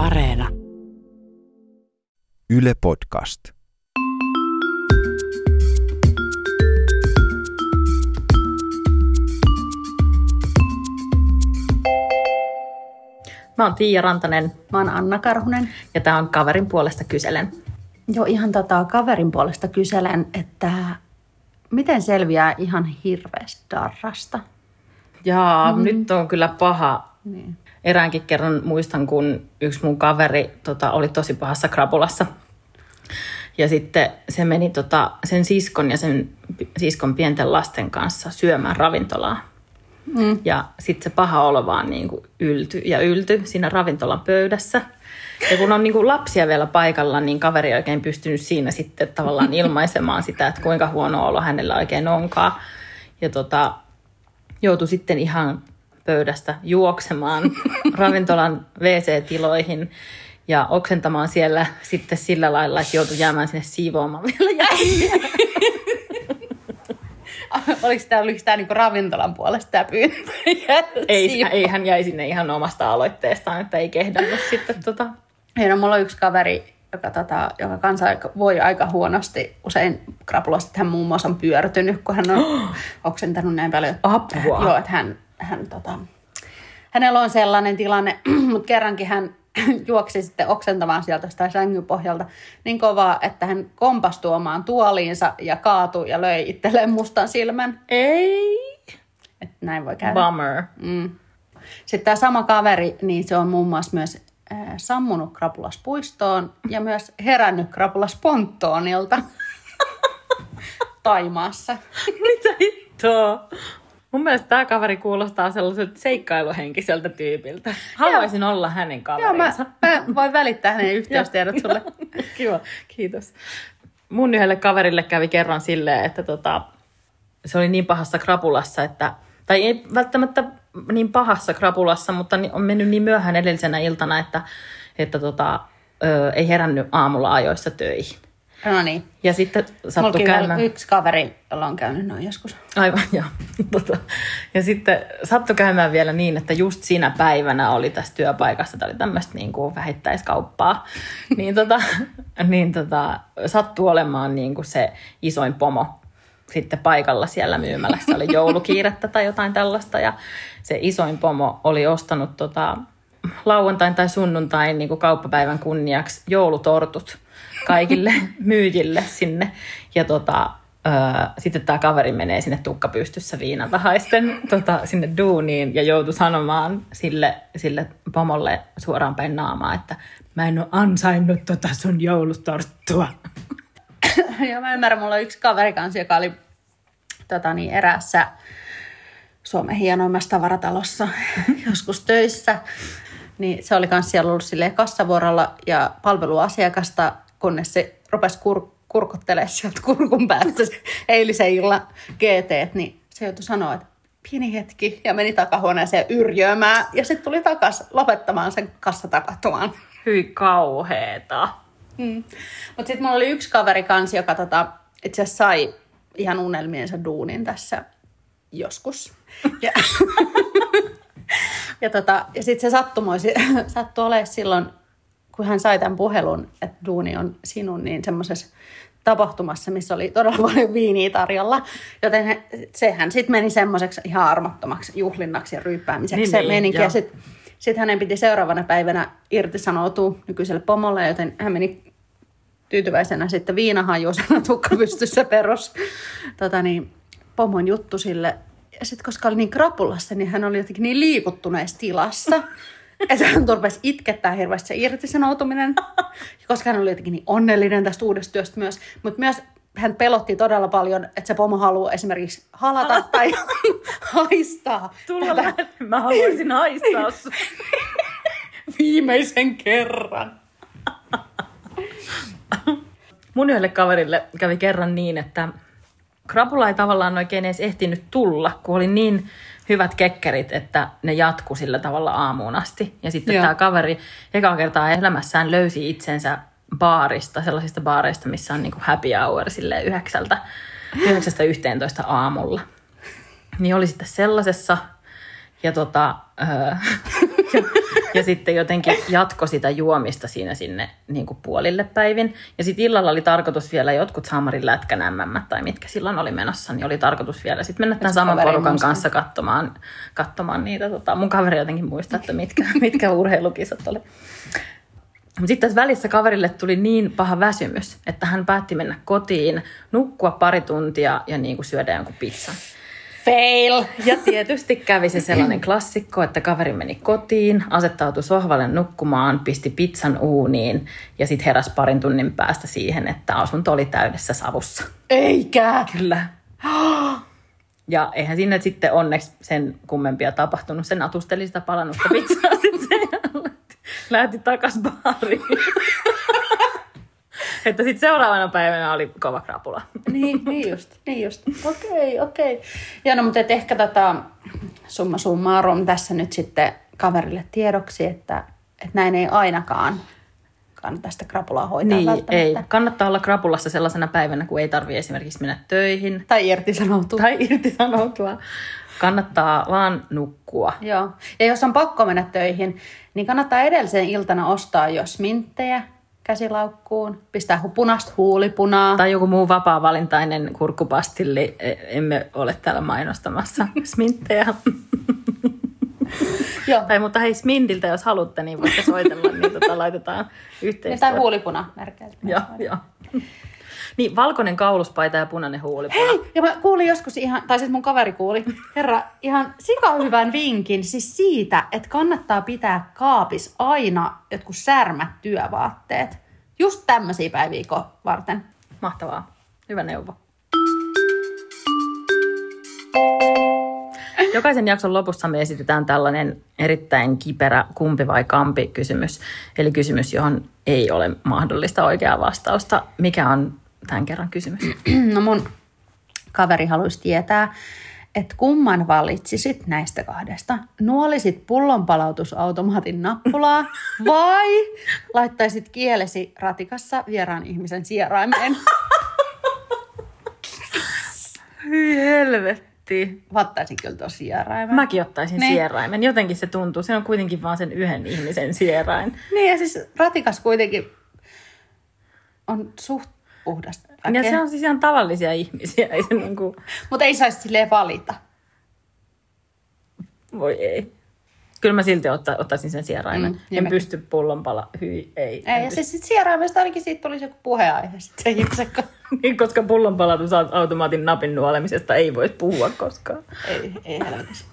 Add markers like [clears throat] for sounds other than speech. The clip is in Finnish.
Areena. Yle Podcast. Mä oon Tiia Rantanen Mä oon Anna Karhunen. ja tää on Kaverin puolesta kyselen. Jo ihan tota kaverin puolesta kyselen, että miten selviää ihan hirveästä darrasta? Jaa, mm. nyt on kyllä paha. Niin. Eräänkin kerran muistan, kun yksi mun kaveri tota, oli tosi pahassa krapulassa. Ja sitten se meni tota, sen siskon ja sen siskon pienten lasten kanssa syömään ravintolaa. Mm. Ja sitten se paha olo vaan niin kuin ylty ja ylty siinä ravintolan pöydässä. Ja kun on niin kuin lapsia vielä paikalla, niin kaveri ei oikein pystynyt siinä sitten tavallaan [laughs] ilmaisemaan sitä, että kuinka huono olo hänellä oikein onkaan. Ja tota, joutui sitten ihan pöydästä juoksemaan [laughs] ravintolan WC-tiloihin ja oksentamaan siellä sitten sillä lailla, että joutui jäämään sinne siivoamaan vielä jäljiä. [laughs] oliko tämä, oliko tämä niinku ravintolan puolesta tämä pyyntö? Ei, ei, hän jäi sinne ihan omasta aloitteestaan, että ei kehdannut sitten tota, Hei, no, mulla on yksi kaveri, joka, tota, joka kanssa aika- voi aika huonosti usein krapulasta. että Hän muun muassa on pyörtynyt, kun hän on [gasps] oksentanut näin paljon. Apua. Joo, että hän, hän tota, hänellä on sellainen tilanne, [clears throat] mutta kerrankin hän [clears throat] juoksi sitten oksentamaan sieltä sitä sängyn pohjalta niin kovaa, että hän kompastui omaan tuoliinsa ja kaatui ja löi itselleen mustan silmän. ei, Että näin voi käydä. bummer. Mm. Sitten tämä sama kaveri, niin se on muun muassa myös äh, sammunut krapulaspuistoon ja myös herännyt krapulasponttoonilta [laughs] Taimaassa. Mitä hittoa? Mun mielestä tämä kaveri kuulostaa sellaiselta seikkailuhenkiseltä tyypiltä. Haluaisin olla hänen Joo, mä, kaverinsa. mä voin välittää hänen yhteystiedot sulle. [laughs] Kiva, kiitos. Mun yhdelle kaverille kävi kerran silleen, että tota, se oli niin pahassa krapulassa, että, tai ei välttämättä niin pahassa krapulassa, mutta on mennyt niin myöhään edellisenä iltana, että, että tota, ö, ei herännyt aamulla ajoissa töihin. No niin. Ja sitten sattui käymään... yksi kaveri, jolla on käynyt noin joskus. Aivan, joo. [laughs] Tota, ja sitten sattui käymään vielä niin, että just siinä päivänä oli tässä työpaikassa, tämä oli tämmöistä niin kuin vähittäiskauppaa, [laughs] niin, tota, niin tota, sattui olemaan niin kuin se isoin pomo sitten paikalla siellä myymälässä. Oli joulukiirettä tai jotain tällaista ja se isoin pomo oli ostanut tota, lauantain tai sunnuntain niin kuin kauppapäivän kunniaksi joulutortut kaikille [laughs] myyjille sinne. Ja tota, öö, sitten tämä kaveri menee sinne tukkapystyssä viinata haisten tota, sinne duuniin ja joutui sanomaan sille, sille pomolle suoraan päin naamaa, että mä en ole ansainnut tota sun joulutorttua. [coughs] ja mä ymmärrän, mulla on yksi kaveri kanssa, joka oli tota niin, eräässä Suomen hienoimmassa tavaratalossa [laughs] joskus töissä. Niin se oli myös siellä ollut kassavuorolla ja palveluasiakasta, kunnes se rupesi kur- kurkottelemaan sieltä kurkun päästä se eilisen illan GT, niin se joutui sanoa, että pieni hetki, ja meni takahuoneeseen yrjöömään, ja sitten tuli takaisin lopettamaan sen kassatapahtuman. Hyi kauheeta. Mm. Mutta sitten mulla oli yksi kaveri kanssa, joka tota, itse asiassa sai ihan unelmiensa duunin tässä joskus. Ja, [laughs] [laughs] ja, tota, ja sitten se sattumoisi, [laughs] sattui olemaan silloin, kun hän sai tämän puhelun, että duuni on sinun, niin semmoisessa tapahtumassa, missä oli todella paljon viiniä tarjolla. Joten he, sehän sitten meni semmoiseksi ihan armottomaksi juhlinnaksi ja ryyppäämiseksi. Niin, se niin, menikin. joo. Ja sitten sit hänen piti seuraavana päivänä irtisanoutua nykyiselle pomolle, joten hän meni tyytyväisenä sitten viinahajuisena [laughs] tukkapystyssä perus tota niin, pomon juttu sille. Ja sitten koska oli niin krapulassa, niin hän oli jotenkin niin liikuttuneessa tilassa, että hän rupesi itkettää hirveästi se irtisanoutuminen, [laughs] koska hän oli jotenkin niin onnellinen tästä uudesta työstä myös. Mutta myös hän pelotti todella paljon, että se pomo haluaa esimerkiksi halata tai [laughs] haistaa Tulla tätä. Mä haluaisin haistaa [laughs] viimeisen kerran. Mun yhdelle kaverille kävi kerran niin, että krapula ei tavallaan oikein edes ehtinyt tulla, kun oli niin hyvät kekkerit, että ne jatku sillä tavalla aamuun asti. Ja sitten Joo. tämä kaveri eka kertaa elämässään löysi itsensä baarista, sellaisista baareista, missä on niin kuin happy hour silleen yhdeksältä, yhdeksästä yhteentoista aamulla. Niin oli sitten sellaisessa, ja tota, öö, [laughs] ja sitten jotenkin jatko sitä juomista siinä sinne niin kuin puolille päivin. Ja sitten illalla oli tarkoitus vielä jotkut Samarin lätkän MM tai mitkä silloin oli menossa, niin oli tarkoitus vielä sitten mennä tämän saman porukan muistaa. kanssa katsomaan, katsomaan niitä. Tota, mun kaveri jotenkin muistaa, että mitkä, [laughs] mitkä urheilukisat oli. Mutta sitten tässä välissä kaverille tuli niin paha väsymys, että hän päätti mennä kotiin, nukkua pari tuntia ja niin kuin syödä jonkun pizzan. Fail! Ja tietysti kävi se sellainen [clears throat] klassikko, että kaveri meni kotiin, asettautui sohvalle nukkumaan, pisti pizzan uuniin ja sitten heräsi parin tunnin päästä siihen, että asunto oli täydessä savussa. Eikä! Kyllä. [gasps] Ja eihän sinne sitten onneksi sen kummempia tapahtunut. Se natusteli sitä palannutta [laughs] pizzaa sitten lähti takas baariin. [laughs] [laughs] että sitten seuraavana päivänä oli kova krapula. Niin, [laughs] niin just, niin just. Okei, okei. Ja no, mutta ehkä tota, summa summarum tässä nyt sitten kaverille tiedoksi, että, että näin ei ainakaan kannata sitä krapulaa hoitaa Niin, välttämättä. ei. Kannattaa olla krapulassa sellaisena päivänä, kun ei tarvitse esimerkiksi mennä töihin Tai irtisanoutua. tai irtisanoutua. Kannattaa vaan nukkua. Joo. Ja jos on pakko mennä töihin, niin kannattaa edellisen iltana ostaa jo sminttejä käsilaukkuun, pistää punaista huulipunaa. Tai joku muu vapaa-valintainen kurkkupastilli. E- Emme ole täällä mainostamassa [laughs] sminttejä. Joo. tai mutta hei, Smindiltä, jos haluatte, niin voitte soitella, niin tota, laitetaan Ja yhteistyötä. tai huulipuna merkeiltä. Joo, joo. Niin, valkoinen kauluspaita ja punainen huulipuna. Hei, ja mä kuulin joskus ihan, tai siis mun kaveri kuuli, herra, ihan sika hyvän vinkin, siis siitä, että kannattaa pitää kaapis aina jotkut särmät työvaatteet. Just tämmöisiä päiviä varten. Mahtavaa. Hyvä neuvo. Jokaisen jakson lopussa me esitetään tällainen erittäin kiperä kumpi vai kampi kysymys. Eli kysymys, johon ei ole mahdollista oikeaa vastausta. Mikä on tämän kerran kysymys? [clears throat] No mun kaveri haluaisi tietää, että kumman valitsisit näistä kahdesta? Nuolisit pullonpalautusautomaatin nappulaa vai laittaisit kielesi ratikassa vieraan ihmisen sieraimeen? Hyi helvetti. Vattaisin kyllä tuon sieraimen. Mäkin ottaisin Niin. sieraimen. Jotenkin se tuntuu. Se on kuitenkin vaan sen yhden ihmisen sierain. Niin ja siis ratikas kuitenkin on suht puhdasta Ja väkeä. se on siis ihan tavallisia ihmisiä. Ei se niin kuin... Mutta ei saisi silleen valita. Voi ei. Kyllä mä silti otta, ottaisin sen sieraimen. Mm, ja en mäkin. pysty pullonpala. Hyi, ei. Ei, ja pysty. siis sit sieraimesta ainakin siitä tulisi joku puheenaihe sitten kanssa. [laughs] Niin, koska pullonpalautusautomaatin napin nuolemisesta ei voi puhua koskaan. Ei, ei helvetissä.